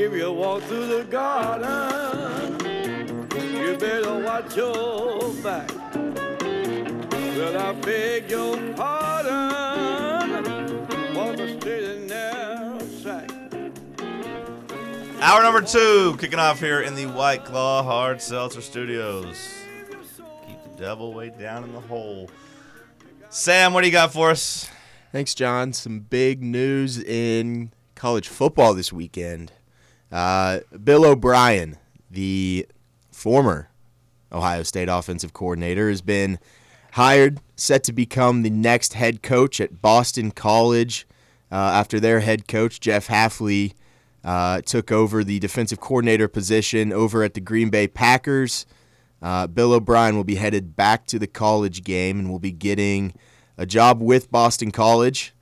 If you walk through the garden, you better watch your back. Well, I beg your pardon for the straight and narrow track. Hour number two, kicking off here in the White Claw Hard Seltzer Studios. Keep the devil way down in the hole. Sam, what do you got for us? Thanks, John. Some big news in college football this weekend. Uh, Bill O'Brien, the former Ohio State offensive coordinator, has been hired, set to become the next head coach at Boston College uh, after their head coach, Jeff Hafley, uh, took over the defensive coordinator position over at the Green Bay Packers. Uh, Bill O'Brien will be headed back to the college game and will be getting a job with Boston College.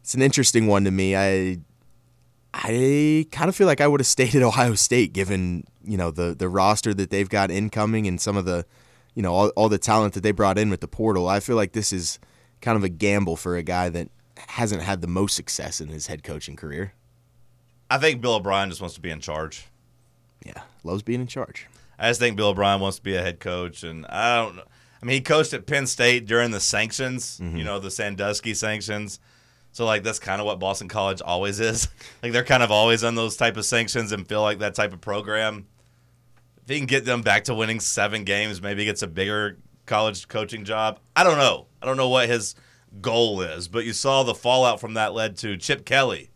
It's an interesting one to me. I I kind of feel like I would have stayed at Ohio State given, you know, the the roster that they've got incoming and some of the, you know, all, all the talent that they brought in with the portal. I feel like this is kind of a gamble for a guy that hasn't had the most success in his head coaching career. I think Bill O'Brien just wants to be in charge. Yeah, loves being in charge. I just think Bill O'Brien wants to be a head coach, and I don't. I mean, he coached at Penn State during the sanctions, mm-hmm. you know, the Sandusky sanctions. So, like, that's kind of what Boston College always is. like, they're kind of always on those type of sanctions and feel like that type of program. If he can get them back to winning seven games, maybe gets a bigger college coaching job. I don't know. I don't know what his goal is, but you saw the fallout from that led to Chip Kelly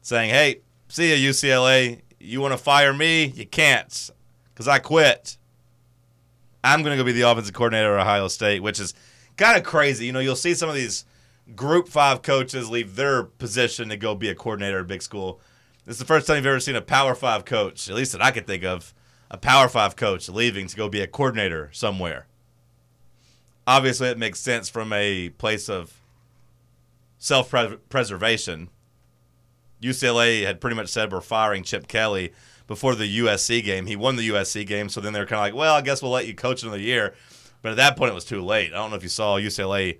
saying, "Hey, see ya UCLA. You want to fire me? You can't, because I quit. I'm going to go be the offensive coordinator at Ohio State, which is kind of crazy. You know, you'll see some of these Group Five coaches leave their position to go be a coordinator at a big school. This is the first time you've ever seen a Power Five coach, at least that I could think of, a Power Five coach leaving to go be a coordinator somewhere. Obviously, it makes sense from a place of self preservation. UCLA had pretty much said we're firing Chip Kelly before the USC game. He won the USC game, so then they're kind of like, well, I guess we'll let you coach another year. But at that point, it was too late. I don't know if you saw UCLA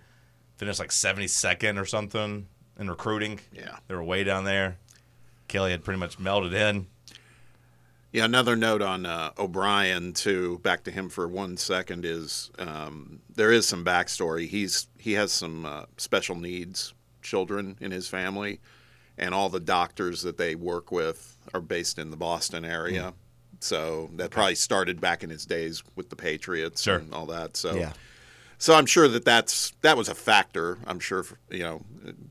finish like 72nd or something in recruiting. Yeah. They were way down there. Kelly had pretty much melted in. Yeah, another note on uh, O'Brien too. Back to him for one second is um, there is some backstory. He's he has some uh, special needs children in his family, and all the doctors that they work with are based in the Boston area. So that probably started back in his days with the Patriots Sure. and all that. So Yeah. So I'm sure that that's that was a factor. I'm sure you know.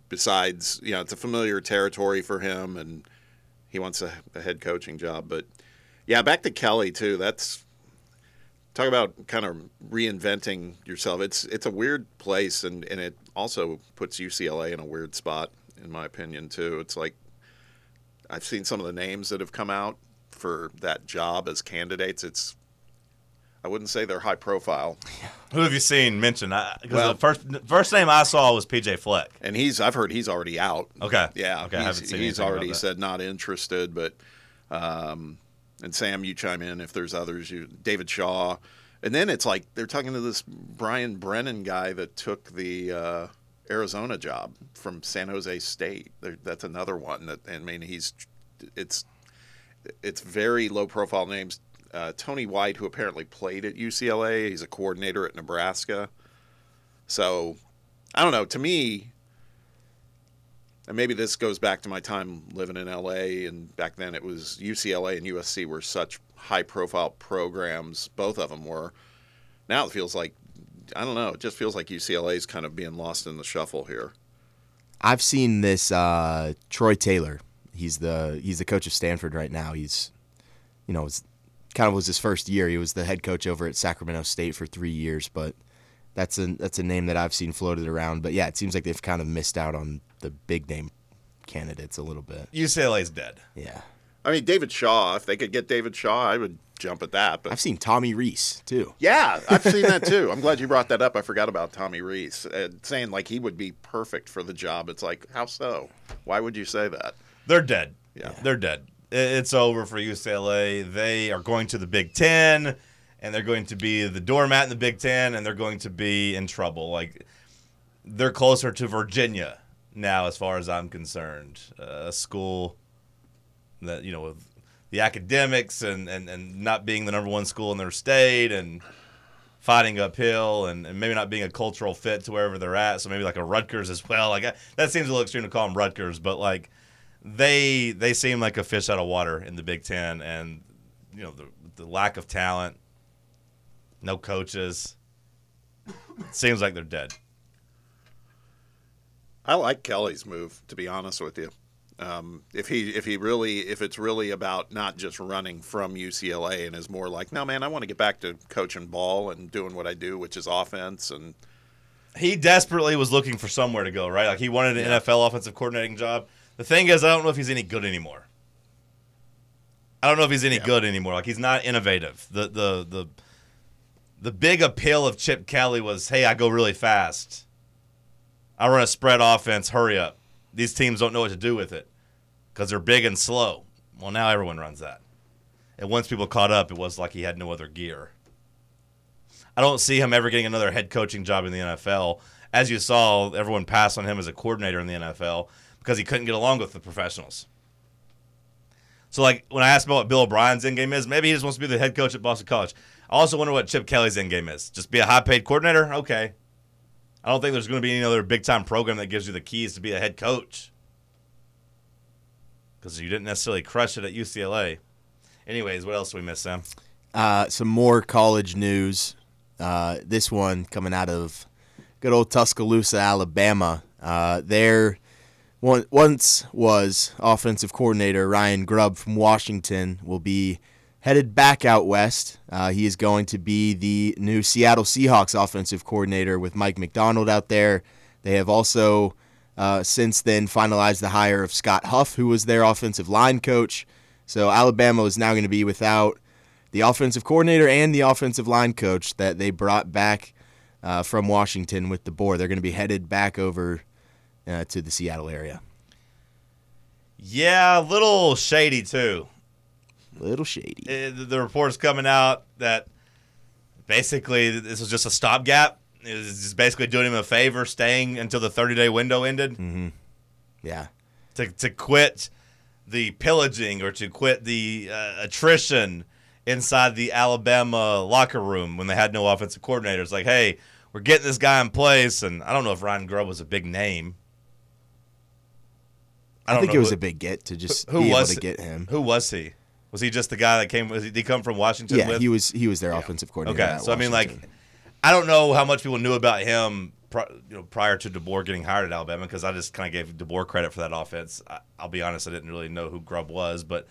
Besides, you know, it's a familiar territory for him, and he wants a, a head coaching job. But yeah, back to Kelly too. That's talk about kind of reinventing yourself. It's it's a weird place, and and it also puts UCLA in a weird spot, in my opinion too. It's like I've seen some of the names that have come out for that job as candidates. It's I wouldn't say they're high profile. Who have you seen mentioned? Because Well- the first first name I saw was PJ Fleck. And he's I've heard he's already out. Okay. Yeah, Okay. I he's, haven't seen he's already said not interested. But um, and Sam, you chime in if there's others. You David Shaw, and then it's like they're talking to this Brian Brennan guy that took the uh, Arizona job from San Jose State. There, that's another one that I mean he's it's it's very low profile names. Uh, Tony White, who apparently played at UCLA, he's a coordinator at Nebraska. So I don't know. To me, and maybe this goes back to my time living in LA, and back then it was UCLA and USC were such high profile programs. Both of them were. Now it feels like, I don't know, it just feels like UCLA is kind of being lost in the shuffle here. I've seen this uh, Troy Taylor. He's the he's the coach of Stanford right now. He's you know kind of was his first year. He was the head coach over at Sacramento State for three years, but that's a that's a name that I've seen floated around. But yeah, it seems like they've kind of missed out on the big name candidates a little bit. UCLA's dead. Yeah, I mean, David Shaw, if they could get David Shaw, I would jump at that. But I've seen Tommy Rees too. Yeah, I've seen that too. I'm glad you brought that up. I forgot about Tommy Rees uh, saying like he would be perfect for the job. It's like, how so? Why would you say that? They're dead. Yeah. They're dead. I- It's over for UCLA. They are going to the Big Ten, and they're going to be the doormat in the Big Ten, and they're going to be in trouble. Like they're closer to Virginia now, as far as I'm concerned. Uh, a school That you know with the academics and, and, and not being the number one school in their state and fighting uphill and, and maybe not being a cultural fit to wherever they're at. So maybe like a Rutgers as well. Like that seems a little extreme to call them Rutgers, but like they they seem like a fish out of water in the Big Ten, and you know the the lack of talent, no coaches. seems like they're dead. I like Kelly's move, to be honest with you. Um, if he if he really if it's really about not just running from UCLA and is more like, no man, I want to get back to coaching ball and doing what I do, which is offense and he desperately was looking for somewhere to go, right? Like he wanted an. NFL offensive coordinating job. The thing is, I don't know if he's any good anymore. I don't know if he's any yeah. good anymore. Like he's not innovative. The the the the big appeal of Chip Kelly was, hey, I go really fast. I run a spread offense. Hurry up. These teams don't know what to do with it because they're big and slow. Well, now everyone runs that. And once people caught up, it was like he had no other gear. I don't see him ever getting another head coaching job in the NFL. As you saw, everyone passed on him as a coordinator in the NFL because he couldn't get along with the professionals. So, like, when I asked about what Bill O'Brien's end game is, maybe he just wants to be the head coach at Boston College. I also wonder what Chip Kelly's end game is. Just be a high paid coordinator? Okay. I don't think there's going to be any other big time program that gives you the keys to be a head coach because you didn't necessarily crush it at UCLA. Anyways, what else we miss, Sam? Uh, some more college news. Uh, this one coming out of good old Tuscaloosa, Alabama. Uh, once was offensive coordinator Ryan Grubb from Washington will be headed back out west. Uh, he is going to be the new Seattle Seahawks offensive coordinator with Mike Macdonald out there. They have also uh, since then finalized the hire of Scott Huff, who was their offensive line coach. So Alabama is now going to be without the offensive coordinator and the offensive line coach that they brought back uh, from Washington with DeBoer. They're going to be headed back over uh, to the Seattle area. Yeah, a little shady too. Little shady. It, uh, the reports coming out that basically this was just a stopgap. It was just basically doing him a favor, staying until the 30 day window ended. Mm-hmm. Yeah. To to quit the pillaging or to quit the uh, attrition inside the Alabama locker room when they had no offensive coordinators. Like, hey, we're getting this guy in place, and I don't know if Ryan Grubb was a big name. I, I think it was who, a big get to just who be was, able to get him. Who was he? Was he just the guy that came? Was he, did he come from Washington? Yeah, with? he was. He was their yeah. offensive coordinator. Okay, so I mean, like, I don't know how much people knew about him, you know, prior to DeBoer getting hired at Alabama because I just kind of gave DeBoer credit for that offense. I, will be honest, I didn't really know who Grubb was, but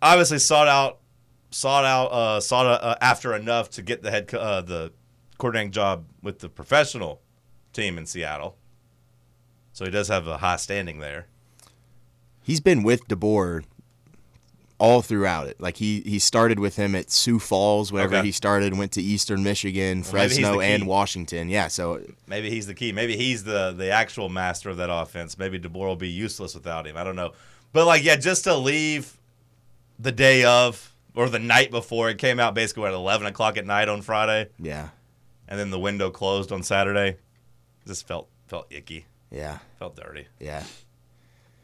obviously sought out, sought out, uh, sought uh, after enough to get the head, uh, the coordinating job with the professional team in Seattle. So he does have a high standing there. He's been with DeBoer all throughout it. Like he he started with him at Sioux Falls whenever okay. he started, went to Eastern Michigan, well, Fresno, and Washington. Yeah, so maybe he's the key. Maybe he's the the actual master of that offense. Maybe DeBoer will be useless without him. I don't know, but like yeah, just to leave the day of or the night before it came out basically at eleven o'clock at night on Friday. Yeah, and then the window closed on Saturday. This felt felt icky. Yeah, felt dirty. Yeah.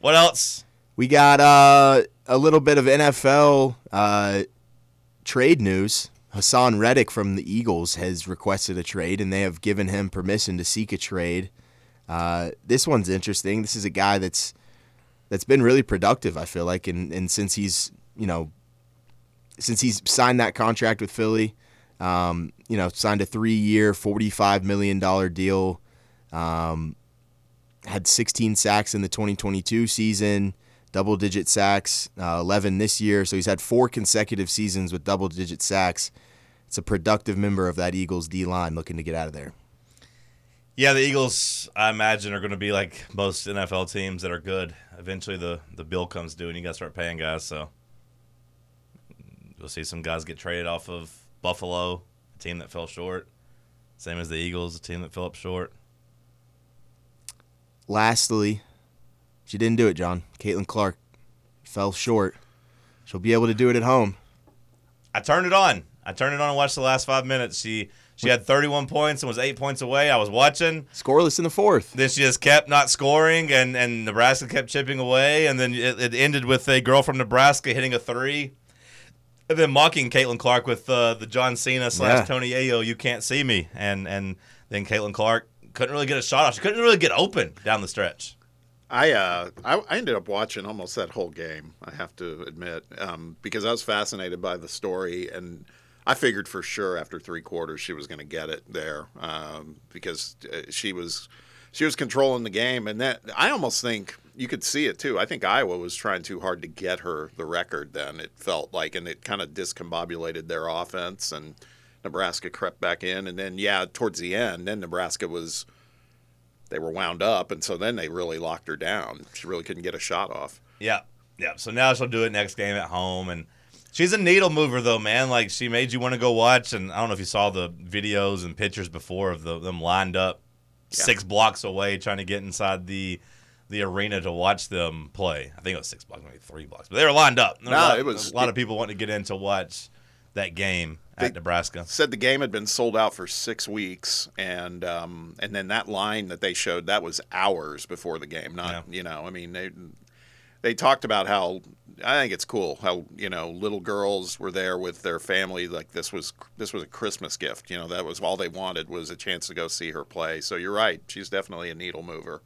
What else? We got uh, a little bit of NFL uh, trade news. Haason Reddick from the Eagles has requested a trade, and they have given him permission to seek a trade. Uh, this one's interesting. This is a guy that's that's been really productive. I feel like, and and since he's you know since he's signed that contract with Philly, um, you know, signed a three-year, forty-five million dollar deal. Um, had 16 sacks in the 2022 season double digit sacks, uh, 11 this year. So he's had four consecutive seasons with double digit sacks. It's a productive member of that Eagles D line looking to get out of there. Yeah, the Eagles, I imagine, are going to be like most NFL teams that are good. Eventually, the, the bill comes due and you got to start paying guys. So you'll see some guys get traded off of Buffalo, a team that fell short. Same as the Eagles, a team that fell up short. Lastly, she didn't do it, John. Caitlin Clark fell short. She'll be able to do it at home. I turned it on. I turned it on and watched the last five minutes. She She had 31 points and was eight points away. I was watching. Scoreless in the fourth. Then she just kept not scoring, and, and Nebraska kept chipping away. And then it, it ended with a girl from Nebraska hitting a three. And then mocking Caitlin Clark with uh, the John Cena slash. Tony Ayo, you can't see me. And and then Caitlin Clark couldn't really get a shot off. She couldn't really get open down the stretch. I, uh, I I ended up watching almost that whole game. I have to admit, um, because I was fascinated by the story, and I figured for sure after three quarters she was going to get it there um, because uh, she was she was controlling the game, and that I almost think you could see it too. I think Iowa was trying too hard to get her the record. Then it felt like, and it kind of discombobulated their offense, and Nebraska crept back in, and then yeah, towards the end, then Nebraska was they were wound up, and so then they really locked her down. She really couldn't get a shot off. Yeah, yeah. So now she'll do it next game at home, and she's a needle mover though, man. Like she made you want to go watch. And I don't know if you saw the videos and pictures before of the, them lined up Yeah. six blocks away trying to get inside the the arena to watch them play. I think it was six blocks, maybe three blocks, but they were lined up. There No, a it was- a lot of people wanting to get in to watch that game at They- Nebraska. Said the game had been sold out for six weeks, and um, and then that line that they showed that was hours before the game. Not Yeah. you know, I mean they they talked about how I think it's cool how you know little girls were there with their family like this was this was a Christmas gift. You know that was all they wanted was a chance to go see her play. So you're right, she's definitely a needle mover.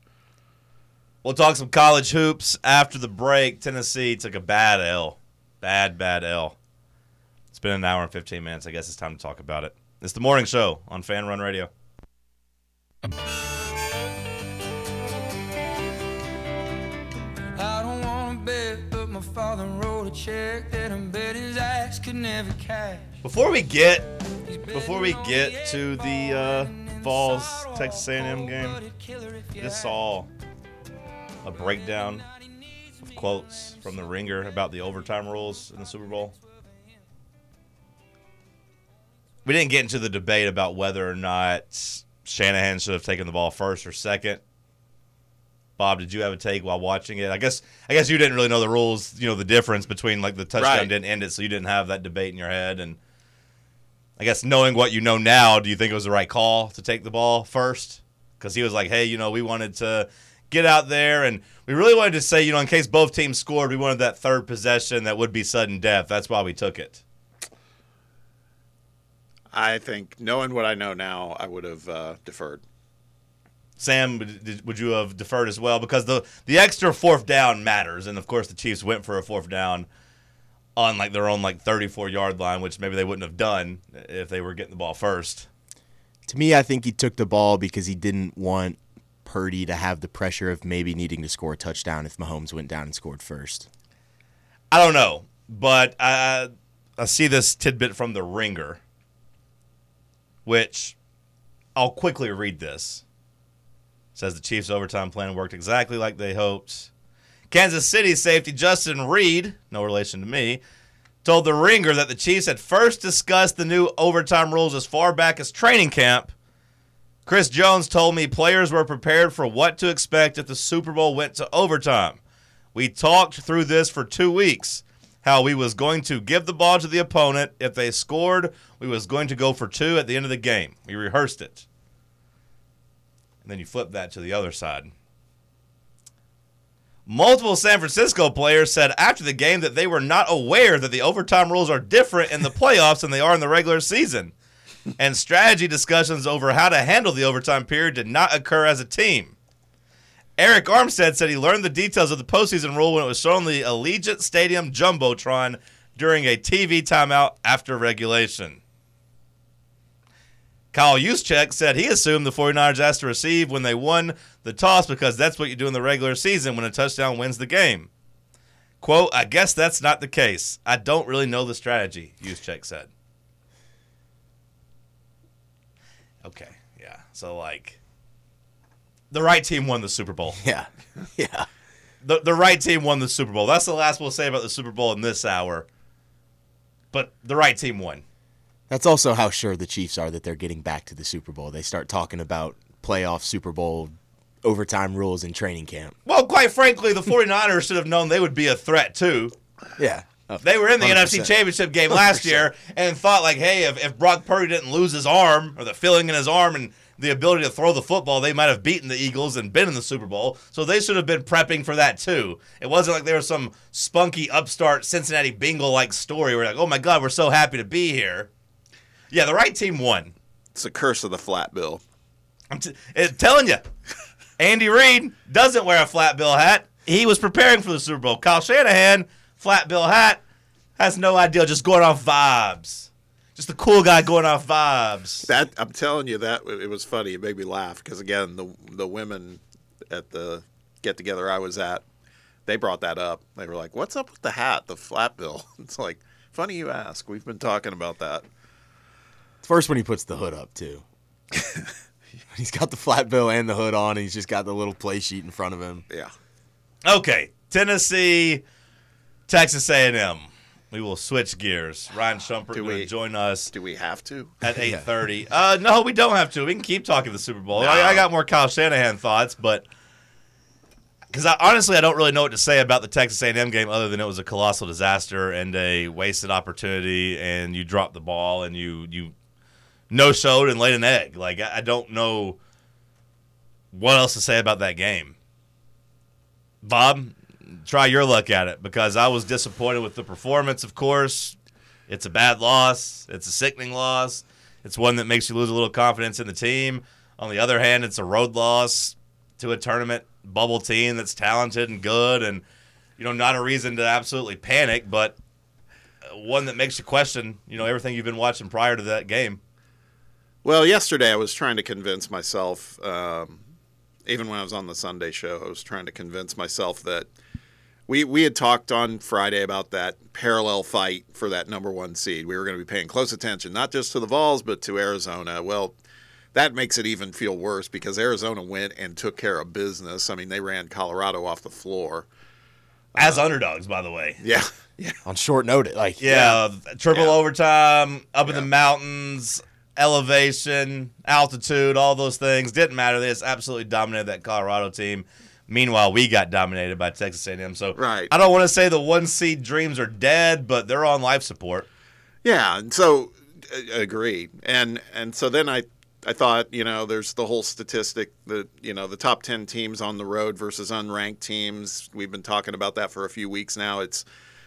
We'll talk some college hoops after the break. Tennessee took a bad L. Bad, bad L. It's been an hour and 15 minutes. I guess it's time to talk about it. It's the morning show on Fan Run Radio. I don't wanna bet, but my father wrote a check that I bet his ass could never cash. Before we get before we get to the uh, Vols Texas A&M game, just saw a breakdown of quotes from the Ringer about the overtime rules in the Super Bowl. We didn't get into the debate about whether or not Shanahan should have taken the ball first or second. Bob, did you have a take while watching it? I guess I guess you didn't really know the rules, you know, the difference between like the touchdown Right. didn't end it, so you didn't have that debate in your head. And I guess knowing what you know now, do you think it was the right call to take the ball first? Because he was like, hey, you know, we wanted to get out there and we really wanted to say, you know, in case both teams scored, we wanted that third possession that would be sudden death. That's why we took it. I think knowing what I know now, I would have uh, deferred. Sam, would- you have deferred as well? Because the the extra fourth down matters, and of course the Chiefs went for a fourth down on like their own like 34 yard line, which maybe they wouldn't have done if they were getting the ball first. To me, I think he took the ball because he didn't want Purdy to have the pressure of maybe needing to score a touchdown if Mahomes went down and scored first. I don't know, but I I see this tidbit from the Ringer, which I'll quickly read this. It says the Chiefs' overtime plan worked exactly like they hoped. Kansas City safety Justin Reid, no relation to me, told the Ringer that the Chiefs had first discussed the new overtime rules as far back as training camp. Chris Jones told me players were prepared for what to expect if the Super Bowl went to overtime. We talked through this for two weeks. How we was going to give the ball to the opponent. If they scored, we was going to go for two at the end of the game. We rehearsed it. And then you flip that to the other side. Multiple San Francisco players said after the game that they were not aware that the overtime rules are different in the playoffs than they are in the regular season. And strategy discussions over how to handle the overtime period did not occur as a team. Arik Armstead said he learned the details of the postseason rule when it was shown on the Allegiant Stadium Jumbotron during a TV timeout after regulation. Kyle Juszczyk said he assumed the 49ers asked to receive when they won the toss because that's what you do in the regular season when a touchdown wins the game. Quote, I guess that's not the case. I don't really know the strategy, Juszczyk said. Okay, yeah. So, like, the right team won the Super Bowl. Yeah. Yeah. The, the right team won the Super Bowl. That's the last we'll say about the Super Bowl in this hour. But the right team won. That's also how sure the Chiefs are that they're getting back to the Super Bowl. They start talking about playoff Super Bowl overtime rules in training camp. Well, quite frankly, the 49ers should have known they would be a threat too. Yeah. Oh, they were in the 100%. NFC Championship game last year and thought like, hey, if, if Brock Purdy didn't lose his arm or the feeling in his arm and the ability to throw the football, they might have beaten the Eagles and been in the Super Bowl. So they should have been prepping for that too. It wasn't like there was some spunky upstart Cincinnati Bengal like story where like, oh my God, we're so happy to be here. Yeah, the right team won. It's the curse of the flat bill. I'm t- it, telling you, Andy Reid doesn't wear a flat bill hat. He was preparing for the Super Bowl. Kyle Shanahan, flat bill hat, has no idea, just going off vibes. Just the cool guy going off vibes. That I'm telling you that it was funny. It made me laugh because again, the the women at the get together I was at, they brought that up. They were like, "What's up with the hat, the flat bill?" It's like funny you ask. We've been talking about that. First when he puts the hood up too. he's got the flat bill and the hood on. And he's just got the little play sheet in front of him. Yeah. Okay, Tennessee, Texas A&M. We will switch gears. Ryan Schumpert Do we- join us Do we have to? at 8.30. Uh, no, we don't have to. We can keep talking the Super Bowl. No. I, I got more Kyle Shanahan thoughts, but because I, honestly, I don't really know what to say about the Texas A&M game other than it was a colossal disaster and a wasted opportunity, and you dropped the ball and you you no showed and laid an egg. Like I, I don't know what else to say about that game. Bob, try your luck at it because I was disappointed with the performance. Of course, it's a bad loss. It's a sickening loss. It's one that makes you lose a little confidence in the team. On the other hand, it's a road loss to a tournament bubble team that's talented and good, and you know, not a reason to absolutely panic, but one that makes you question, you know, everything you've been watching prior to that game. Well, yesterday I was trying to convince myself, um, even when I was on the Sunday show, I was trying to convince myself that we we had talked on Friday about that parallel fight for that number one seed. We were going to be paying close attention, not just to the Vols, but to Arizona. Well, that makes it even feel worse because Arizona went and took care of business. I mean, they ran Colorado off the floor. As uh, underdogs, by the way. Yeah, yeah. On short notice. Like Yeah, triple Yeah. overtime, up in the mountains, elevation, altitude, all those things didn't matter. They just absolutely dominated that Colorado team. Meanwhile, we got dominated by Texas A&M. So Right. I don't want to say the one seed dreams are dead, but they're on life support. Yeah, and so uh, agreed. And and so then I I thought, you know, there's the whole statistic that, you know, the top 10 teams on the road versus unranked teams. We've been talking about that for a few weeks now. It's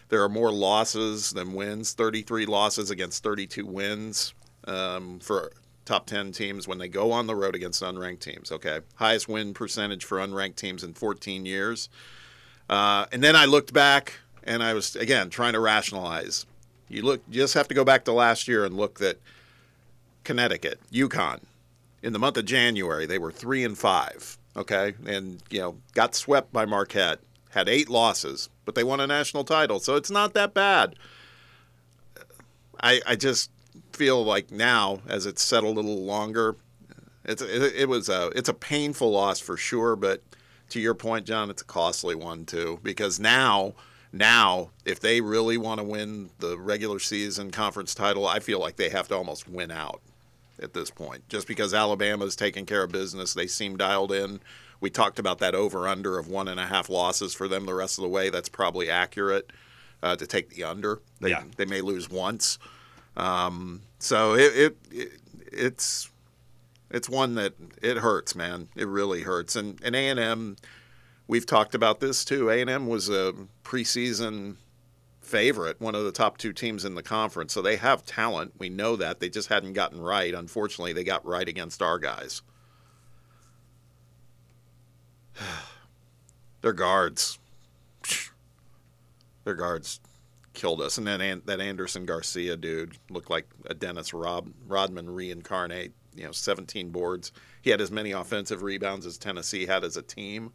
there are more losses than wins, 33 losses against 32 wins um, for top 10 teams when they go on the road against unranked teams. Okay. Highest win percentage for unranked teams in 14 years. Uh, and then I looked back and I was, again, trying to rationalize. You look, you just have to go back to last year and look that Connecticut, UConn, in the month of January, they were three and five. Okay, and you know got swept by Marquette, had eight losses, but they won a national title, so it's not that bad. I I just feel like now, as it's settled a little longer, it's it, it was a it's a painful loss for sure, but to your point, John, it's a costly one too because now now if they really want to win the regular season conference title, I feel like they have to almost win out at this point. Just because Alabama's taking care of business, they seem dialed in. We talked about that over under of one and a half losses for them the rest of the way. That's probably accurate uh, to take the under. They, Yeah. they may lose once. Um, so it, it, it it's it's one that it hurts, man. It really hurts. And and A and M, we've talked about this too. A and M was a preseason favorite, one of the top two teams in the conference. So they have talent. We know that. They just hadn't gotten right. Unfortunately, they got right against our guys. Their guards. Their guards killed us. And then An- that Andersson Garcia dude looked like a Dennis Rob- Rodman reincarnate. You know, 17 boards. He had as many offensive rebounds as Tennessee had as a team.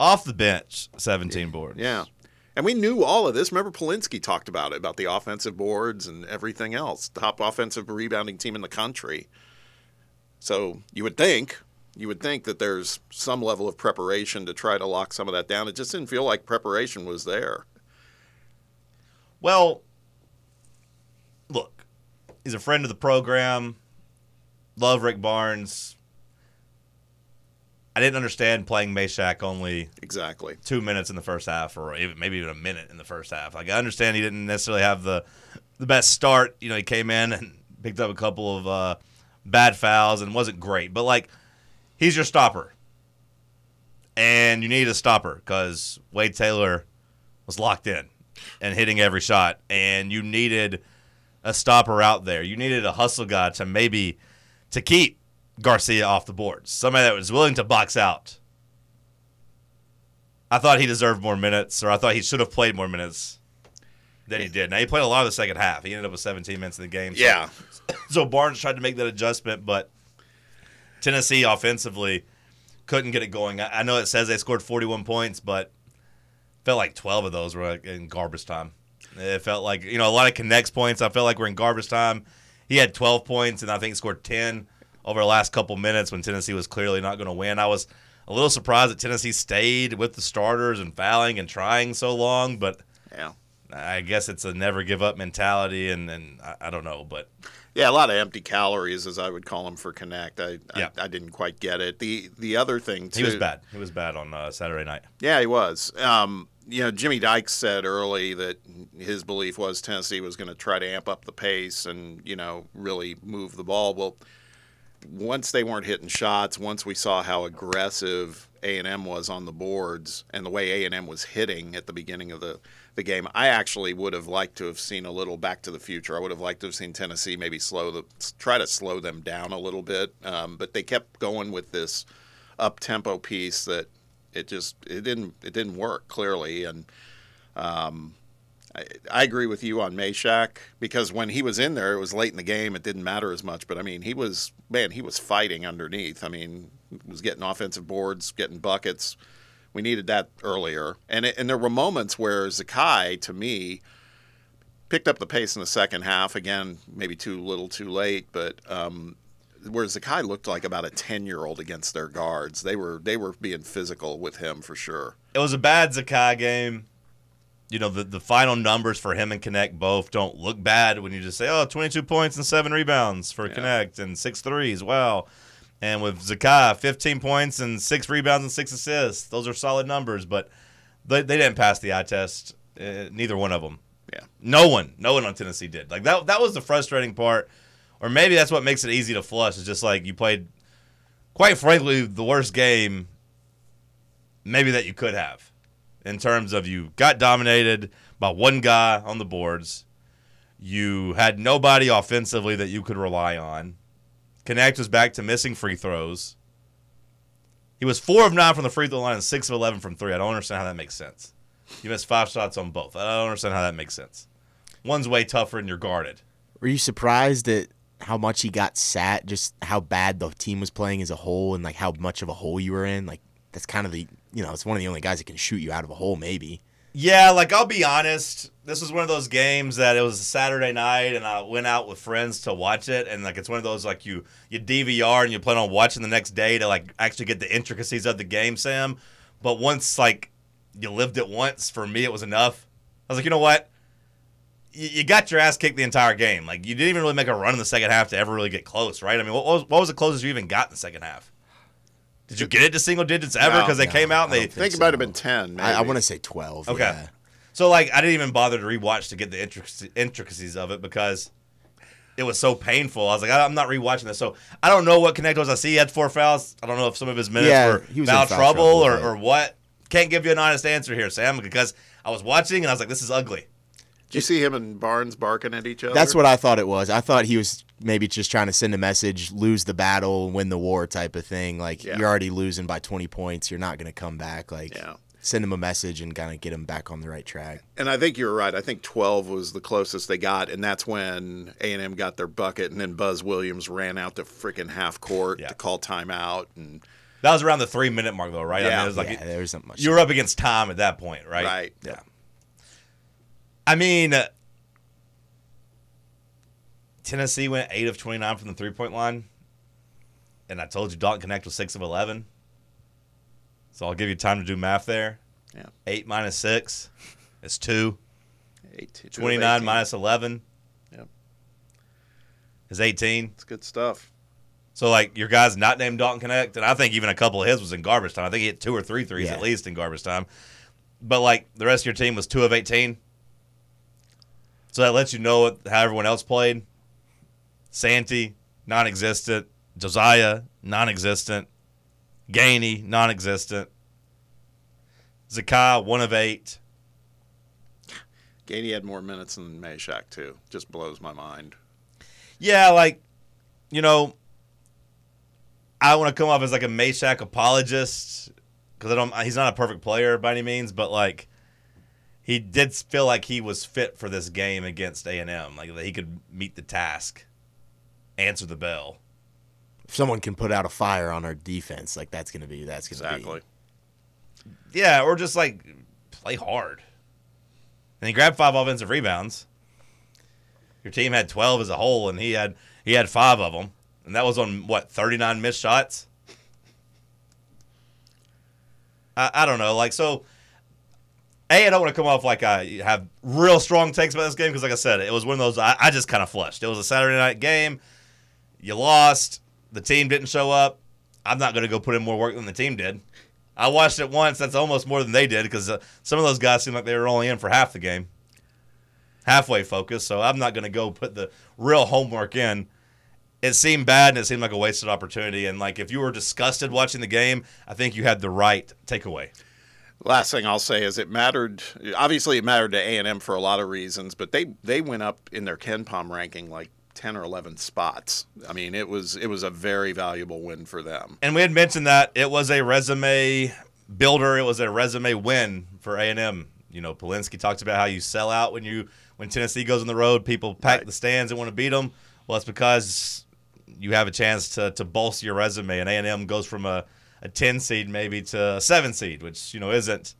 Off the bench, 17 boards. Yeah. And we knew all of this. Remember, Polinsky talked about it, about the offensive boards and everything else. Top offensive rebounding team in the country. So you would think, you would think that there's some level of preparation to try to lock some of that down. It just didn't feel like preparation was there. Well, look, he's a friend of the program. Love Rick Barnes. I didn't understand playing Mashack only Exactly. two minutes in the first half, or even, maybe even a minute in the first half. Like I understand he didn't necessarily have the the best start. You know, he came in and picked up a couple of uh, bad fouls and wasn't great, but like he's your stopper, and you need a stopper because Wade Taylor was locked in and hitting every shot, and you needed a stopper out there. You needed a hustle guy to maybe to keep Garcia off the boards, somebody that was willing to box out. I thought he deserved more minutes, or I thought he should have played more minutes than he did. Now he played a lot of the second half. He ended up with 17 minutes in the game. So, Yeah. so Barnes tried to make that adjustment, but Tennessee offensively couldn't get it going. I know it says they scored 41 points, but felt like 12 of those were in garbage time. It felt like you know a lot of Knecht's points. I felt like we're in garbage time. He had 12 points, and I think scored 10 over the last couple minutes when Tennessee was clearly not going to win. I was a little surprised that Tennessee stayed with the starters and fouling and trying so long, but Yeah. I guess it's a never give up mentality, and, and I, I don't know, but Yeah, a lot of empty calories, as I would call them for Knecht. I, Yeah. I, I didn't quite get it. The the other thing too. he was bad. He was bad on uh, Saturday night. Yeah, he was. Um, you know, Jimmy Dykes said early that his belief was Tennessee was going to try to amp up the pace and you know really move the ball. Well, once they weren't hitting shots, once we saw how aggressive A and M was on the boards and the way A and M was hitting at the beginning of the the game, I actually would have liked to have seen a little Back to the Future. I would have liked to have seen Tennessee maybe slow the try to slow them down a little bit, um, but they kept going with this up tempo piece that it just it didn't it didn't work clearly. And um, I, agree with you on Mashack because when he was in there it was late in the game. It didn't matter as much but I mean he was man he was fighting underneath. I mean was getting offensive boards getting buckets. We needed that earlier. And it, and there were moments where Zakai to me picked up the pace in the second half. Again maybe too little too late but um, where Zakai looked like about a ten year old against their guards. They were they were being physical with him for sure. It was a bad Zakai game. You know, the, the final numbers for him and Knecht both don't look bad when you just say, oh, 22 points and seven rebounds for Yeah. Knecht and six threes. Wow. And with Zakai, 15 points and six rebounds and six assists. Those are solid numbers, but they, they didn't pass the eye test. Uh, neither one of them. Yeah. No one, no one on Tennessee did. Like that, that was the frustrating part, or maybe that's what makes it easy to flush. It's just like you played, quite frankly, the worst game, maybe that you could have, in terms of you got dominated by one guy on the boards, you had nobody offensively that you could rely on. Knecht was back to missing free throws. He was four of nine from the free throw line and six of eleven from three. I don't understand how that makes sense. You missed five shots on both. I don't understand how that makes sense. One's way tougher and you're guarded. Were you surprised at how much he got sat? Just how bad the team was playing as a whole, and like how much of a hole you were in. Like that's kind of the you know it's one of the only guys that can shoot you out of a hole, maybe. Yeah, like I'll be honest, this was one of those games that it was a Saturday night and I went out with friends to watch it and like it's one of those like you you DVR and you plan on watching the next day to like actually get the intricacies of the game, Sam. But once like you lived it once, for me it was enough. I was like, you know what? You, you got your ass kicked the entire game. Like you didn't even really make a run in the second half to ever really get close, right? I mean, what was, what was the closest you even got in the second half? Did you get it to single digits ever? No, Because they no, came out and I they don't think so. it might have been ten. Maybe. I, I want to say twelve. Okay. yeah. So like I didn't even bother to rewatch to get the intricacies, intricacies of it because it was so painful. I was like, I- I'm not rewatching this. So I don't know what Knecht was. I see he had four fouls. I don't know if some of his minutes Yeah, were he was in foul, foul trouble, trouble, or, right. or what. Can't give you an honest answer here, Sam, because I was watching and I was like, this is ugly. Did you see him and Barnes barking at each other? That's what I thought it was. I thought he was maybe just trying to send a message, lose the battle, win the war type of thing. Like Yeah. you're already losing by 20 points, you're not going to come back. Like Yeah. send him a message and kind of get him back on the right track. And I think you're right. I think 12 was the closest they got, and that's when A&M got their bucket, and then Buzz Williams ran out to freaking half court Yeah. to call timeout, and That was around the three minute mark though, right? I mean, it was like yeah, there wasn't much. you were up against time at that point, right? right, Yeah. I mean, uh, Tennessee went eight of twenty nine from the three point line, and I told you Dalton Knecht was six of eleven. So I'll give you time to do math there. Yeah. Eight minus six is two. 18, 29 minus eleven Yep. is eighteen. It's good stuff. So like your guy's not named Dalton Knecht, and I think even a couple of his was in garbage time. I think he hit two or three threes Yeah. at least in garbage time. But like the rest of your team was two of eighteen. So that lets you know what, how everyone else played. Santee, non-existent. Josiah, non-existent. Gainey, non-existent. Zakai, one of eight. Gainey had more minutes than Mashack too. Just blows my mind. Yeah, like, you know, I want to come off as like a Mashack apologist because I don't. He's not a perfect player by any means, but like, he did feel like he was fit for this game against A and M. Like that he could meet the task, answer the bell. If someone can put out a fire on our defense, like that's gonna be that's gonna Exactly. be Yeah, or just like play hard. And he grabbed five offensive rebounds. Your team had twelve as a whole, and he had he had five of them, and that was on what thirty nine missed shots. I, I don't know, like so. A, I don't want to come off like I have real strong takes about this game because, like I said, it was one of those I, I just kind of flushed. It was a Saturday night game. You lost. The team didn't show up. I'm not going to go put in more work than the team did. I watched it once. That's almost more than they did because uh, some of those guys seemed like they were only in for half the game, halfway focused. So I'm not going to go put the real homework in. It seemed bad and it seemed like a wasted opportunity. And like if you were disgusted watching the game, I think you had the right takeaway. Last thing I'll say is it mattered. Obviously, it mattered to A and M for a lot of reasons, but they they went up in their KenPom ranking like ten or eleven spots. I mean, it was it was a very valuable win for them. And we had mentioned that it was a resume builder. It was a resume win for A and M. You know, Polinsky talks about how you sell out when you when Tennessee goes on the road. People pack Right. the stands and want to beat them. Well, it's because you have a chance to to bolster your resume. And A and M goes from a a ten seed maybe to a seven seed, which you know isn't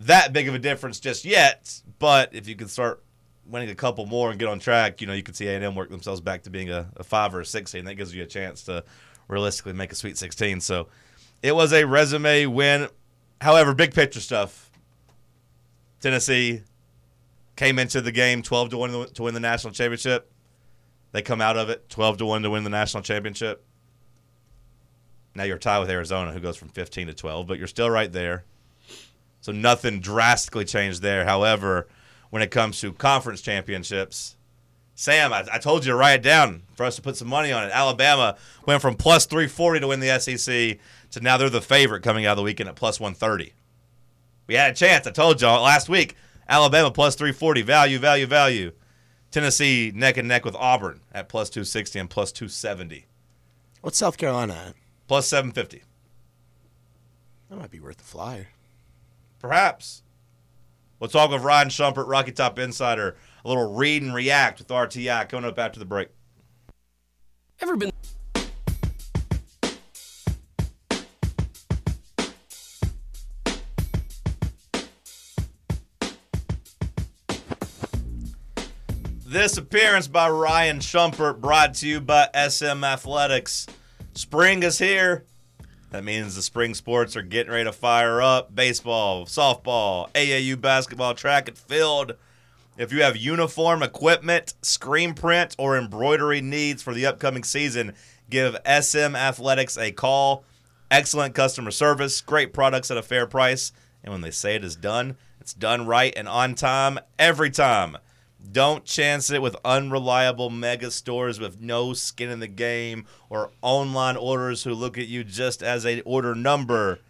that big of a difference just yet. But if you can start winning a couple more and get on track, you know you could see A and M work themselves back to being a, a five or a six seed. And that gives you a chance to realistically make a Sweet 16. So it was a resume win. However, big picture stuff. Tennessee came into the game 12 to 1 to win the national championship. They come out of it 12 to 1 to win the national championship. Now you're tied with Arizona, who goes from 15 to 12, but you're still right there. So nothing drastically changed there. However, when it comes to conference championships, Sam, I, I told you to write it down for us to put some money on it. Alabama went from plus 340 to win the SEC to now they're the favorite coming out of the weekend at plus 130. We had a chance. I told y'all last week. Alabama plus 340. Value, value, value. Tennessee neck and neck with Auburn at plus 260 and plus 270. What's South Carolina at? Plus 750. That might be worth a flyer. Perhaps. We'll talk with Ryan Schumpert, Rocky Top Insider. A little read and react with RTI coming up after the break. Ever been This appearance by Ryan Schumpert brought to you by SM Athletics. Spring is here. That means the spring sports are getting ready to fire up. Baseball, softball, AAU basketball, track and field. If you have uniform equipment, screen print, or embroidery needs for the upcoming season, give SM Athletics a call. Excellent customer service, great products at a fair price, and when they say it is done, it's done right and on time every time. Don't chance it with unreliable mega stores with no skin in the game or online orders who look at you just as a order number.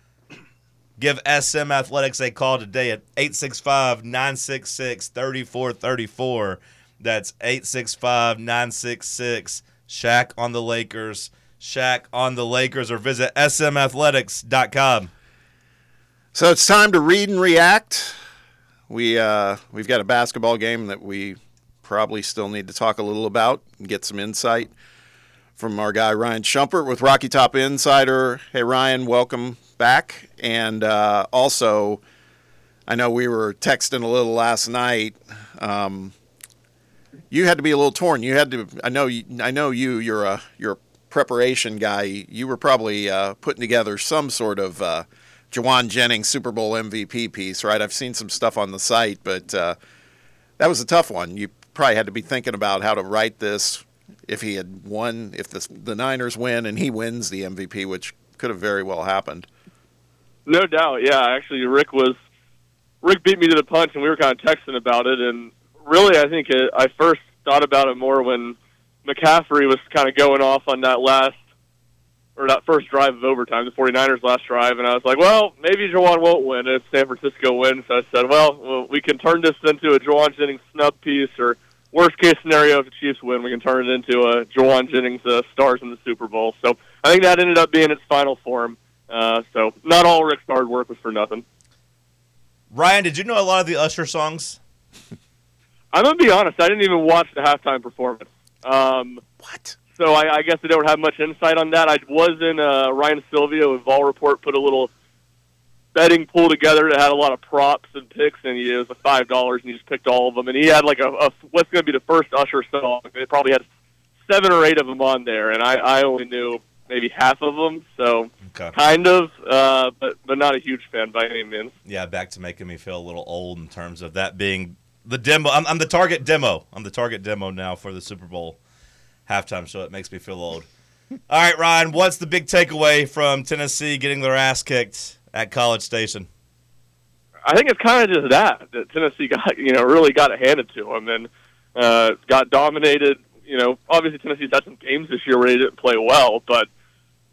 Give SM Athletics a call today at 865 966 3434. That's 865 966 Shack on the Lakers. Shack on the Lakers or visit smathletics.com. So it's time to read and react. We uh, we've got a basketball game that we probably still need to talk a little about and get some insight from our guy Ryan Schumpert with Rocky Top Insider. Hey Ryan, welcome back. And uh, also, I know we were texting a little last night. Um, you had to be a little torn. You had to. I know. You, I know you. You're a you're a preparation guy. You were probably uh, putting together some sort of. Jauan Jennings Super Bowl MVP piece, right? I've seen some stuff on the site, but uh, that was a tough one. You probably had to be thinking about how to write this if he had won, if the the Niners win and he wins the MVP, which could have very well happened. No doubt, yeah. Actually, Rick was Rick beat me to the punch, and we were kind of texting about it. And really, I think it, I first thought about it more when McCaffrey was kind of going off on that last or that first drive of overtime, the 49ers last drive, and I was like, well, maybe Jauan won't win if San Francisco wins. So I said, well, well, we can turn this into a Jauan Jennings snub piece, or worst case scenario, if the Chiefs win, we can turn it into a Jauan Jennings uh, stars in the Super Bowl. So I think that ended up being its final form. Uh, so not all Rick's hard work was for nothing. Ryan, did you know a lot of the Usher songs? I'm gonna be honest. I didn't even watch the halftime performance. Um, What? So I, I guess I don't have much insight on that. I was in uh, Ryan Sylvia with Vol Report put a little betting pool together that had a lot of props and picks, and he, it was a five dollars, and he just picked all of them. And he had like a, a what's going to be the first Usher song. They probably had seven or eight of them on there, and I, I only knew maybe half of them. So Okay. kind of, uh, but but not a huge fan by any means. Yeah, back to making me feel a little old in terms of that being the demo. I'm, I'm the target demo. I'm the target demo now for the Super Bowl halftime show. It makes me feel old. All right, Ryan, what's the big takeaway from Tennessee getting their ass kicked at College Station? I think it's kind of just that that Tennessee got you know really got it handed to them and uh, got dominated. You know, obviously Tennessee's had some games this year where they didn't play well, but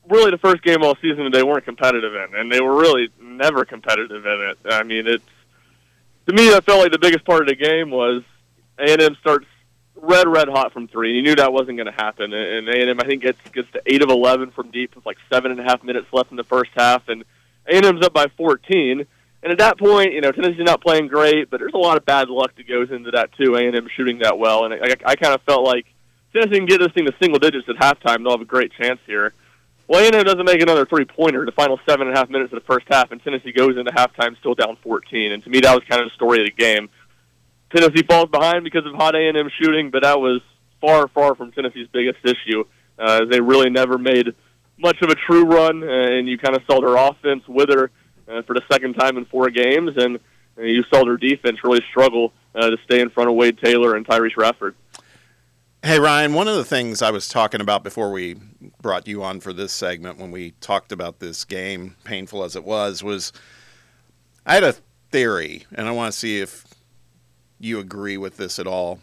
really the first game all season they weren't competitive in, and they were really never competitive in it. I mean, it's to me that felt like the biggest part of the game was A and M starts red red hot from three. You knew that wasn't going to happen, and A and M I think gets gets to eight of eleven from deep with like seven and a half minutes left in the first half, and A and M's up by fourteen. And at that point, you know, Tennessee's not playing great, but there's a lot of bad luck that goes into that too. A and M shooting that well, and I, I kind of felt like Tennessee can get this thing to single digits at halftime. They'll have a great chance here. Well, A and M doesn't make another three pointer the final seven and a half minutes of the first half, and Tennessee goes into halftime still down 14. And to me, that was kind of the story of the game. Tennessee falls behind because of hot A and M shooting, but that was far, far from Tennessee's biggest issue. Uh, they really never made much of a true run, uh, and you kind of saw their offense wither uh, for the second time in four games, and you saw their defense really struggle uh, to stay in front of Wade Taylor and Tyrece Radford. Hey Ryan, one of the things I was talking about before we brought you on for this segment when we talked about this game, painful as it was, was I had a theory, and I want to see if you agree with this at all.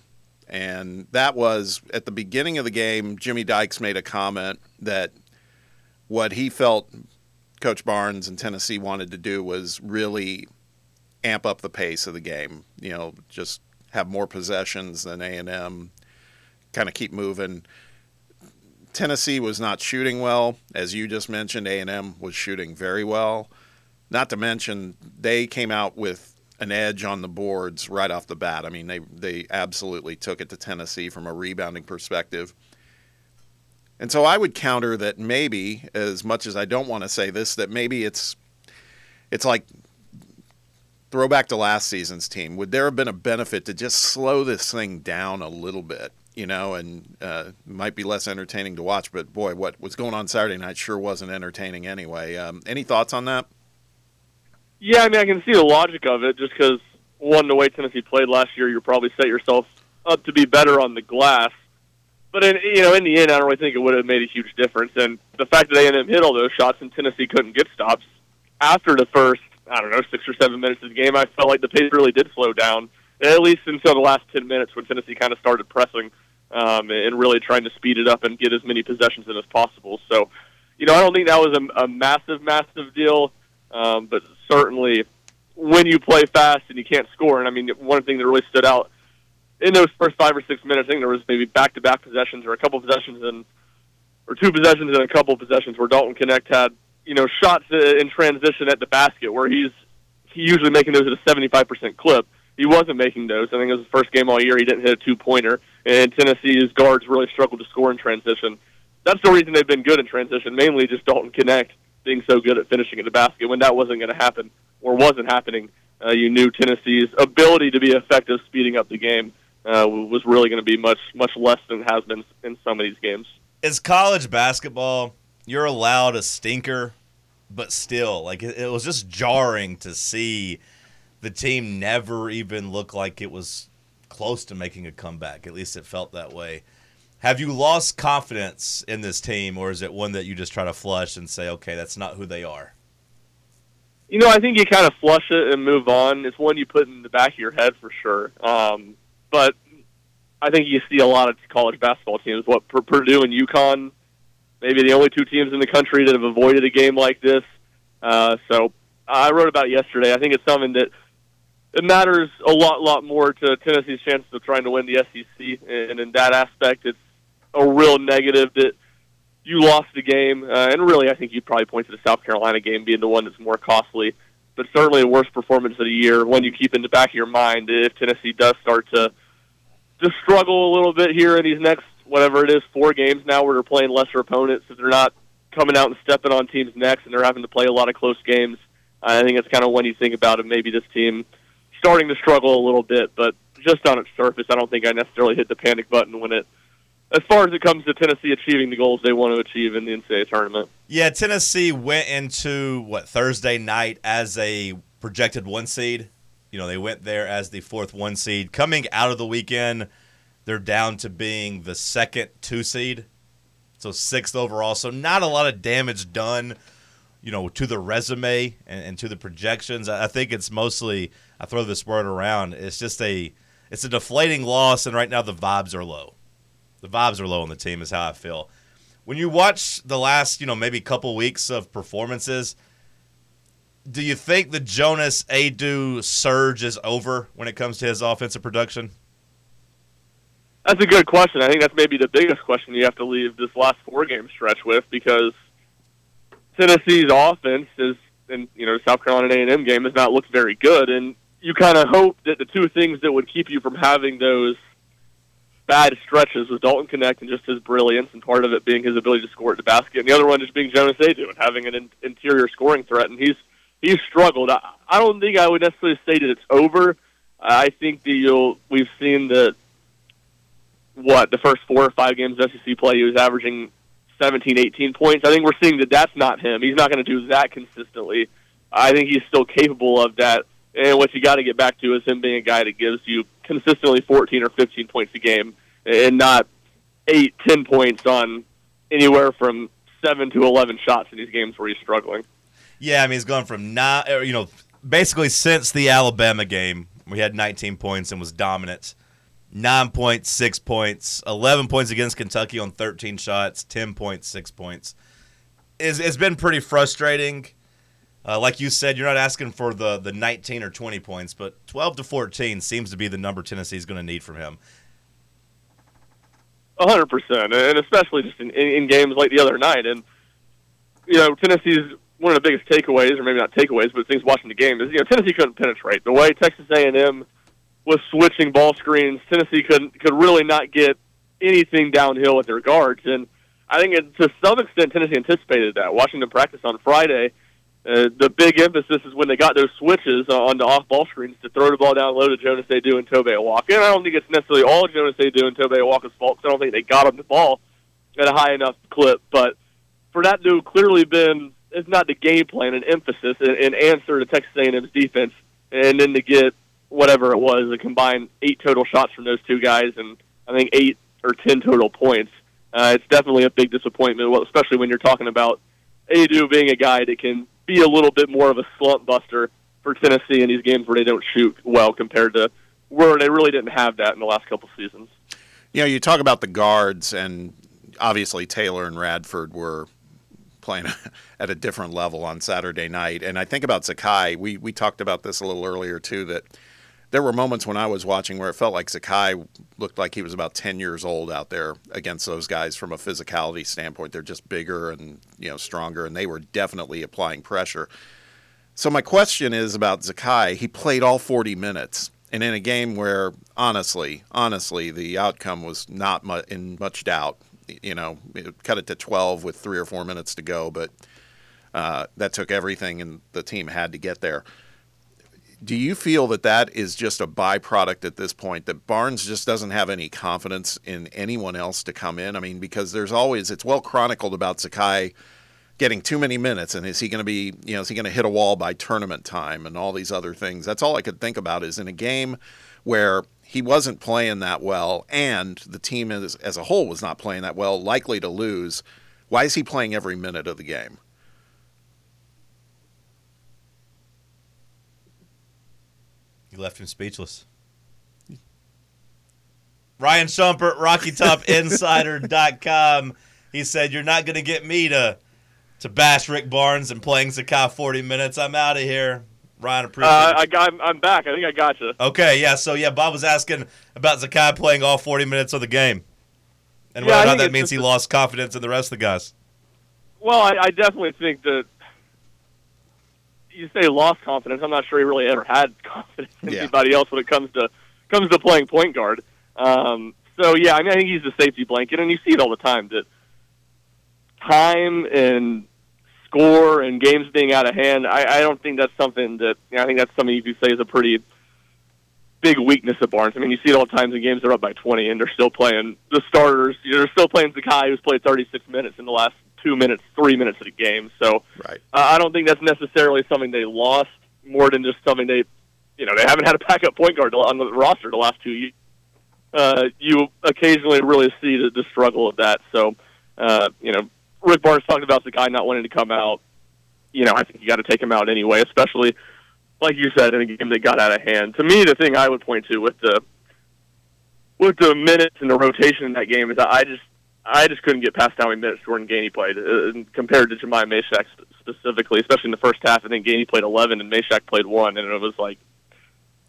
And that was at the beginning of the game, Jimmy Dykes made a comment that what he felt Coach Barnes and Tennessee wanted to do was really amp up the pace of the game. You know, just have more possessions than A and M, kind of keep moving. Tennessee was not shooting well, as you just mentioned. A and M was shooting very well. Not to mention they came out with an edge on the boards right off the bat. I mean, they they absolutely took it to Tennessee from a rebounding perspective. And so I would counter that maybe, as much as I don't want to say this, that maybe it's it's like throwback to last season's team. Would there have been a benefit to just slow this thing down a little bit, you know, and uh, might be less entertaining to watch? But boy, what was going on Saturday night sure wasn't entertaining anyway. Um, any thoughts on that? Yeah, I mean, I can see the logic of it just because, one, the way Tennessee played last year, you probably set yourself up to be better on the glass. But, in, you know, in the end, I don't really think it would have made a huge difference. And the fact that A&M hit all those shots and Tennessee couldn't get stops after the first, I don't know, six or seven minutes of the game, I felt like the pace really did slow down, at least until the last 10 minutes when Tennessee kind of started pressing um, and really trying to speed it up and get as many possessions in as possible. So, you know, I don't think that was a, a massive, massive deal. Um, but certainly, when you play fast and you can't score, and I mean, one thing that really stood out in those first five or six minutes, I think there was maybe back-to-back possessions or a couple possessions and or two possessions and a couple possessions where Dalton Knecht had you know shots in transition at the basket where he's he usually making those at a 75% clip. He wasn't making those. I think it was the first game all year he didn't hit a two-pointer, and Tennessee's guards really struggled to score in transition. That's the reason they've been good in transition, mainly just Dalton Knecht being so good at finishing at the basket. When that wasn't going to happen or wasn't happening, uh, you knew Tennessee's ability to be effective speeding up the game uh, was really going to be much much less than has been in some of these games. Is college basketball, you're allowed a stinker, but still, like, it, it was just jarring to see the team never even look like it was close to making a comeback. At least it felt that way. Have you lost confidence in this team, or is it one that you just try to flush and say, okay, that's not who they are? You know, I think you kind of flush it and move on. It's one you put in the back of your head for sure. Um, but I think you see a lot of college basketball teams. What Purdue and UConn, maybe the only two teams in the country that have avoided a game like this. Uh, so I wrote about it yesterday. I think it's something that it matters a lot, lot more to Tennessee's chances of trying to win the SEC, and in that aspect, it's a real negative that you lost the game. Uh, and really, I think you'd probably point to the South Carolina game being the one that's more costly. But certainly the worst performance of the year. When you keep in the back of your mind, if Tennessee does start to to struggle a little bit here in these next whatever it is four games now, where they're playing lesser opponents, if they're not coming out and stepping on teams' necks, and they're having to play a lot of close games. I think it's kind of when you think about it, maybe this team starting to struggle a little bit, but just on its surface, I don't think I necessarily hit the panic button when it, as far as it comes to Tennessee achieving the goals they want to achieve in the NCAA tournament. Yeah, Tennessee went into what Thursday night as a projected one seed. You know, they went there as the fourth one seed. Coming out of the weekend, they're down to being the second two seed, so sixth overall. So not a lot of damage done, you know, to the resume and, and to the projections. I, I think it's mostly I throw this word around. It's just a it's a deflating loss, and right now the vibes are low. The vibes are low on the team, is how I feel. When you watch the last, you know, maybe couple weeks of performances, do you think the Jonas Aidoo surge is over when it comes to his offensive production? That's a good question. I think that's maybe the biggest question you have to leave this last four game stretch with because Tennessee's offense is, and you know, South Carolina A and M game has not looked very good, and you kind of hope that the two things that would keep you from having those bad stretches was Dalton Knecht and just his brilliance, and part of it being his ability to score at the basket, and the other one just being Jonas Aidoo and having an in- interior scoring threat, and he's he's struggled. I, I don't think I would necessarily say that it's over. I think that you'll we've seen that what the first four or five games of SEC play he was averaging 17, 18 points. I think we're seeing that that's not him. He's not going to do that consistently. I think he's still capable of that. And what you got to get back to is him being a guy that gives you consistently 14 or 15 points a game, and not eight, ten points on anywhere from seven to 11 shots in these games where he's struggling. Yeah, I mean he's gone from nine, you know, basically since the Alabama game, we had 19 points and was dominant. Nine points, six points, 11 points against Kentucky on 13 shots, 10 points, six points. It's, it's been pretty frustrating. Uh, like you said, you're not asking for the, the 19 or 20 points, but 12 to 14 seems to be the number Tennessee's going to need from him. Hundred percent, and especially just in, in games like the other night. And you know, Tennessee's one of the biggest takeaways, or maybe not takeaways, but things watching the game is you know Tennessee couldn't penetrate the way Texas A and M was switching ball screens. Tennessee couldn't could really not get anything downhill with their guards, and I think it, to some extent Tennessee anticipated that. Watching them practice on Friday, uh, the big emphasis is when they got those switches on the off-ball screens to throw the ball down low to Jonas Aidoo and Tobe Awaka. And I don't think it's necessarily all Jonas Aidoo and Tobe Awaka's fault 'cause I don't think they got him the ball at a high enough clip. But for that to clearly been, it's not the game plan, an emphasis, an, an answer to Texas A&M's defense, and then to get whatever it was, a combined eight total shots from those two guys, and I think eight or ten total points. Uh, it's definitely a big disappointment, well, especially when you're talking about Aidoo being a guy that can be a little bit more of a slump buster for Tennessee in these games where they don't shoot well compared to where they really didn't have that in the last couple seasons. You know, you talk about the guards, and obviously Taylor and Radford were playing at a different level on Saturday night. And I think about Zakai. We we talked about this a little earlier too. That there were moments when I was watching where it felt like Zakai looked like he was about ten years old out there against those guys from a physicality standpoint. They're just bigger and you know stronger, and they were definitely applying pressure. So my question is about Zakai. He played all 40 minutes, and in a game where, honestly, honestly, the outcome was not mu- in much doubt. You know, it cut it to 12 with three or four minutes to go, but uh, that took everything, and the team had to get there. Do you feel that that is just a byproduct at this point? That Barnes just doesn't have any confidence in anyone else to come in? I mean, because there's always, it's well chronicled about Zakai getting too many minutes and is he going to be you know is he going to hit a wall by tournament time and all these other things that's all i could think about is in a game where he wasn't playing that well and the team as, as a whole was not playing that well likely to lose why is he playing every minute of the game You left him speechless. Ryan Schumpert, RockyTopInsider.com. He said, You're not going to get me to to bash Rick Barnes and playing Zakai 40 minutes. I'm out of here. Ryan, appreciate Uh. I got, I'm back. I think I got you. Okay, yeah, so yeah, Bob was asking about Zakai playing all 40 minutes of the game. And Yeah, whether or not that means he a- lost confidence in the rest of the guys. Well, I, I definitely think that you say lost confidence. I'm not sure he really ever had confidence in Yeah. anybody else when it comes to comes to playing point guard. Um, so yeah, I mean, I think he's the safety blanket, and you see it all the time that time and score and games being out of hand. I, I don't think that's something that you know, I think that's something you could say is a pretty big weakness of Barnes. I mean, you see it all the times in games they're up by 20 and they're still playing the starters. You know, they're still playing Zakai, who's played 36 minutes in the last two minutes, three minutes of the game. So right uh, I don't think that's necessarily something they lost more than just something they, you know, they haven't had a backup point guard on the roster the last two years. Uh, you occasionally really see the, the struggle of that. So, uh, you know, Rick Barnes talked about the guy not wanting to come out. You know, I think you got to take him out anyway, especially like you said in a game that got out of hand. To me, the thing I would point to with the with the minutes and the rotation in that game is that I just I just couldn't get past how minutes Jordan Gainey played uh, compared to Jahmai Mashack sp- specifically, especially in the first half. I think Gainey played 11 and Mashack played one, and it was like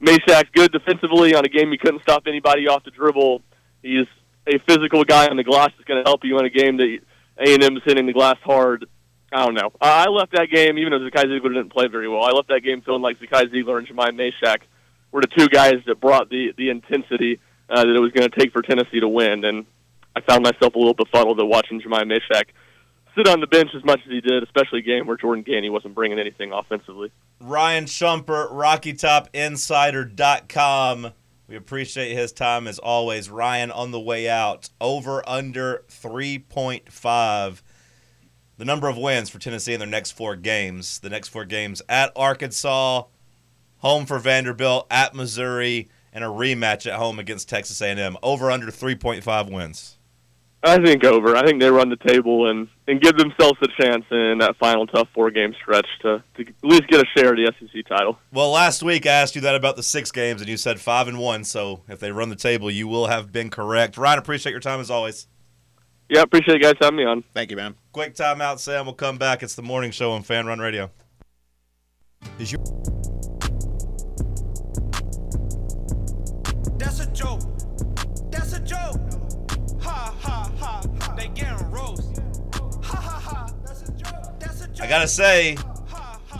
Mashack's good defensively on a game he couldn't stop anybody off the dribble. He's a physical guy on the glass that's going to help you in a game that A&M is hitting the glass hard. I don't know. I left that game, even though Zakai Zeigler didn't play very well, I left that game feeling like Zakai Zeigler and Jahmai Mashack were the two guys that brought the, the intensity uh, that it was going to take for Tennessee to win. And I found myself a little befuddled at watching Jahmai Mashack sit on the bench as much as he did, especially a game where Jordan Gainey wasn't bringing anything offensively. Ryan Schumpert, RockyTopInsider.com. We appreciate his time as always. Ryan on the way out. Over under 3.5. The number of wins for Tennessee in their next four games. The next four games at Arkansas, home for Vanderbilt, at Missouri, and a rematch at home against Texas A&M. Over under 3.5 wins. I think over. I think they run the table and, and give themselves a chance in that final tough four game stretch to, to at least get a share of the SEC title. Well, last week I asked you that about the six games, and you said five and one. So if they run the table, you will have been correct. Ryan, appreciate your time as always. Yeah, appreciate you guys having me on. thank you man Quick timeout, Sam. We'll come back. It's the morning show on Fan Run Radio. Is your That's a joke. That's a joke. I gotta say,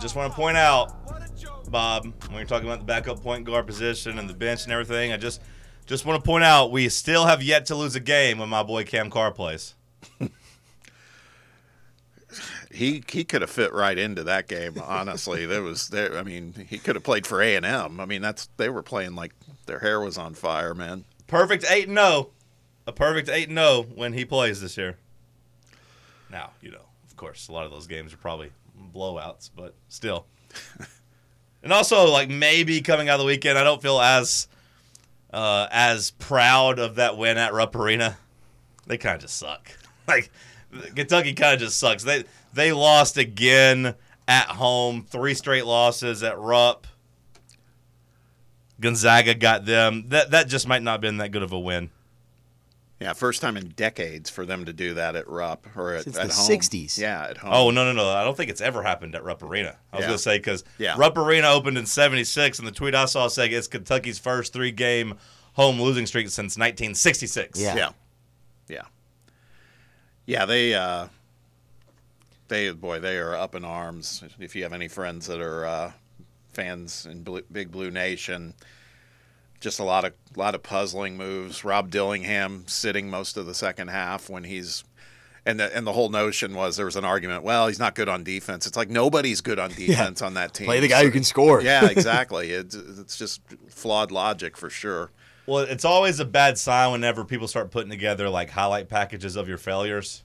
just want to point out, What a joke. Bob, when you're talking about the backup point guard position and the bench and everything, I just just want to point out we still have yet to lose a game when my boy Cam Carr plays. he he could have fit right into that game. Honestly, there was there. I mean, he could have played for A and M. I mean, that's they were playing like their hair was on fire, man. Perfect eight and zero, a perfect eight and zero when he plays this year. Now, you know, course, a lot of those games are probably blowouts, but still. and also, like maybe coming out of the weekend, I don't feel as uh, as proud of that win at Rupp Arena. They kind of just suck. Like Kentucky kind of just sucks. They they lost again at home, three straight losses at Rupp. Gonzaga got them. That that just might not have been that good of a win. Yeah, first time in decades for them to do that at Rupp or at, Since at the home. 60s. Yeah, at home. Oh no no no! I don't think it's ever happened at Rupp Arena. I was Yeah. gonna say because Yeah. Rupp Arena opened in '76, and the tweet I saw said it's Kentucky's first three-game home losing streak since 1966. Yeah. yeah, yeah, yeah. They, uh, they, boy, they are up in arms. If you have any friends that are uh, fans in Blue, Big Blue Nation, just a lot of lot of puzzling moves. Rob Dillingham sitting most of the second half when he's. And the, and the whole notion was there was an argument. Well, he's not good on defense. It's like nobody's good on defense on that team. play the guy who can score? Yeah, exactly. It's, it's just flawed logic for sure. Well, it's always a bad sign whenever people start putting together like highlight packages of your failures.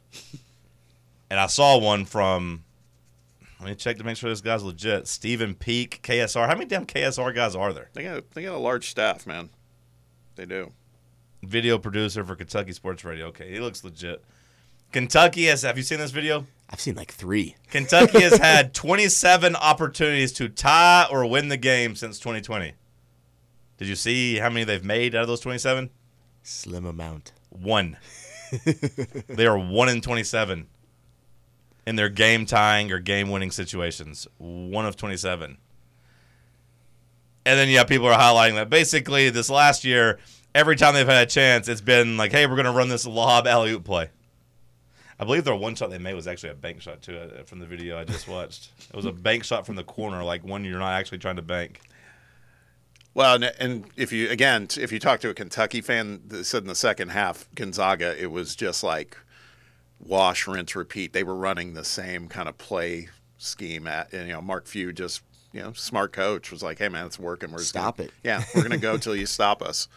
and I saw one from. Let me check to make sure this guy's legit. Stephen Peak, KSR. How many damn KSR guys are there? They got they got a large staff, man. They do. Video producer for Kentucky Sports Radio. Okay, he looks legit. Kentucky has. Have you seen this video? I've seen like three. Kentucky has had 27 opportunities to tie or win the game since 2020. Did you see how many they've made out of those 27? Slim amount. One. they are one in 27 in their game tying or game winning situations. One of 27. And then yeah, people are highlighting that basically this last year, every time they've had a chance, it's been like, hey, we're going to run this lob alley oop play. I believe their one shot they made was actually a bank shot too uh, from the video I just watched. It was a bank shot from the corner, like one you're not actually trying to bank. Well, and, if you again, if you talk to a Kentucky fan, they said in the second half, Gonzaga, it was just like wash, rinse, repeat. They were running the same kind of play scheme. At and, you know, Mark Few just you know, smart coach was like, "Hey man, it's working. We're just Stop gonna, it." Yeah, we're gonna go till you stop us."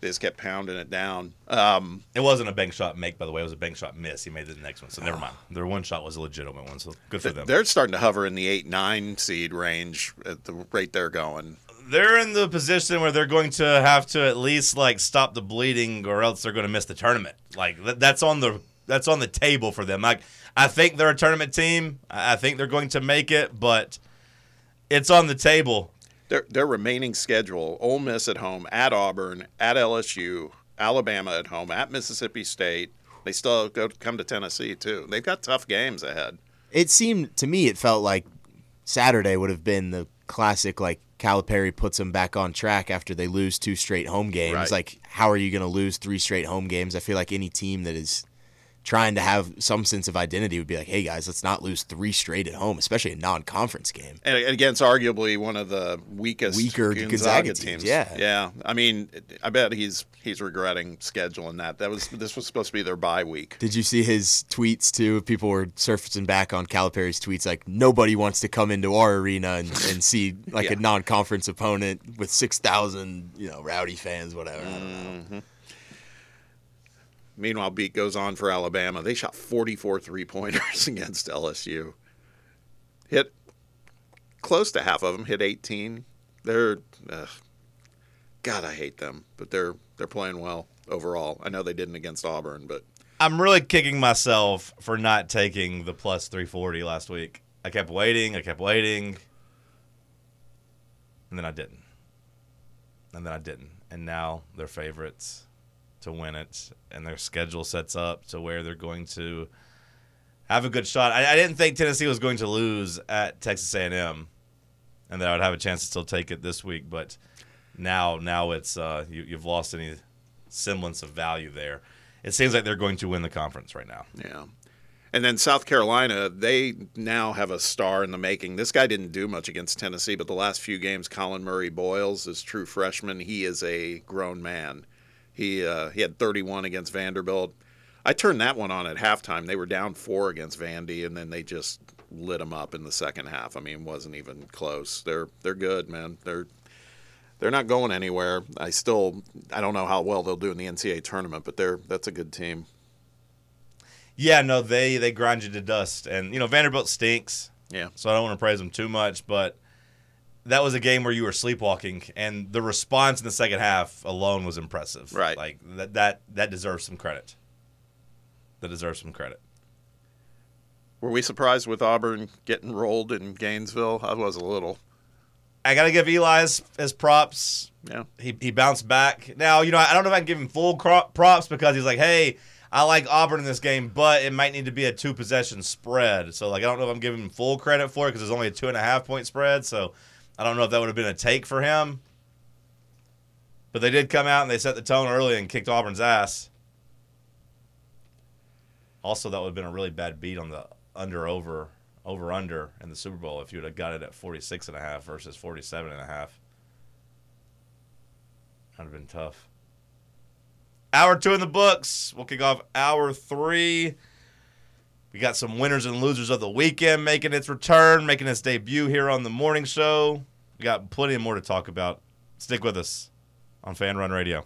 They just kept pounding it down. Um, It wasn't a bank shot make, by the way. It was a bank shot miss. He made the next one, so never mind. Their one shot was a legitimate one, so good for them. they're starting to hover in the eight nine seed range at the rate they're going. they're in the position where they're going to have to at least like stop the bleeding, or else they're going to miss the tournament. Like that's on the that's on the table for them. Like I think they're a tournament team. I I think they're going to make it, but it's on the table. Their their remaining schedule: Ole Miss at home, at Auburn, at LSU, Alabama at home, at Mississippi State. They still go come to Tennessee too. They've got tough games ahead. It seemed to me it felt like Saturday would have been the classic like Calipari puts them back on track after they lose two straight home games. Right. Like how are you going to lose three straight home games? I feel like any team that is trying to have some sense of identity would be like, "Hey guys, let's not lose three straight at home, especially a non-conference game." And against arguably one of the weakest Weaker Gonzaga, Gonzaga teams. teams, yeah. yeah. I mean, I bet he's he's regretting scheduling that. That was this was supposed to be their bye week. Did you see his tweets too? People were surfacing back on Calipari's tweets like nobody wants to come into our arena and, and see like Yeah. a non-conference opponent with six thousand, you know, rowdy fans, whatever. I don't know. Mm-hmm. Meanwhile, beat goes on for Alabama. They shot 44 three pointers against LSU. Hit close to half of them. Hit 18. They're. God, I hate them, but they're they're playing well overall. I know they didn't against Auburn, but I'm really kicking myself for not taking the plus 340 last week. I kept waiting, I kept waiting, and then I didn't. And then I didn't. And now they're favorites to win it, and their schedule sets up to where they're going to have a good shot. I, I didn't think Tennessee was going to lose at Texas A&M, and that I would have a chance to still take it this week. But now, now it's uh, you, you've lost any semblance of value there. It seems like they're going to win the conference right now. Yeah. And then South Carolina, they now have a star in the making. This guy didn't do much against Tennessee, but the last few games, Collin Murray-Boyles is true freshman. He is a grown man. He uh, he had 31 against Vanderbilt. I turned that one on at halftime. They were down four against Vandy, and then they just lit them up in the second half. I mean, it wasn't even close. They're they're good, man. They're they're not going anywhere. I still I don't know how well they'll do in the NCAA tournament, but they're that's a good team. Yeah, no, they they grind you to dust, and you know Vanderbilt stinks. Yeah. So I don't want to praise them too much, but that was a game where you were sleepwalking, and the response in the second half alone was impressive. Right. Like that that that deserves some credit. That deserves some credit. Were we surprised with Auburn getting rolled in Gainesville? I was a little. I gotta give Eli his, his props. Yeah. He he bounced back. Now you know I don't know if I can give him full props because he's like, hey, I like Auburn in this game, but it might need to be a two possession spread. So like I don't know if I'm giving him full credit for it because there's only a two and a half point spread. So I don't know if that would have been a take for him. But they did come out and they set the tone early and kicked Auburn's ass. Also, that would have been a really bad beat on the under over over under in the Super Bowl if you would have got it at 46 and a half versus 47 and a half. That'd have been tough. Hour two in the books. We'll kick off hour three. We got some winners and losers of the weekend making its return, making its debut here on the morning show. We got plenty more to talk about. Stick with us on Fan Run Radio.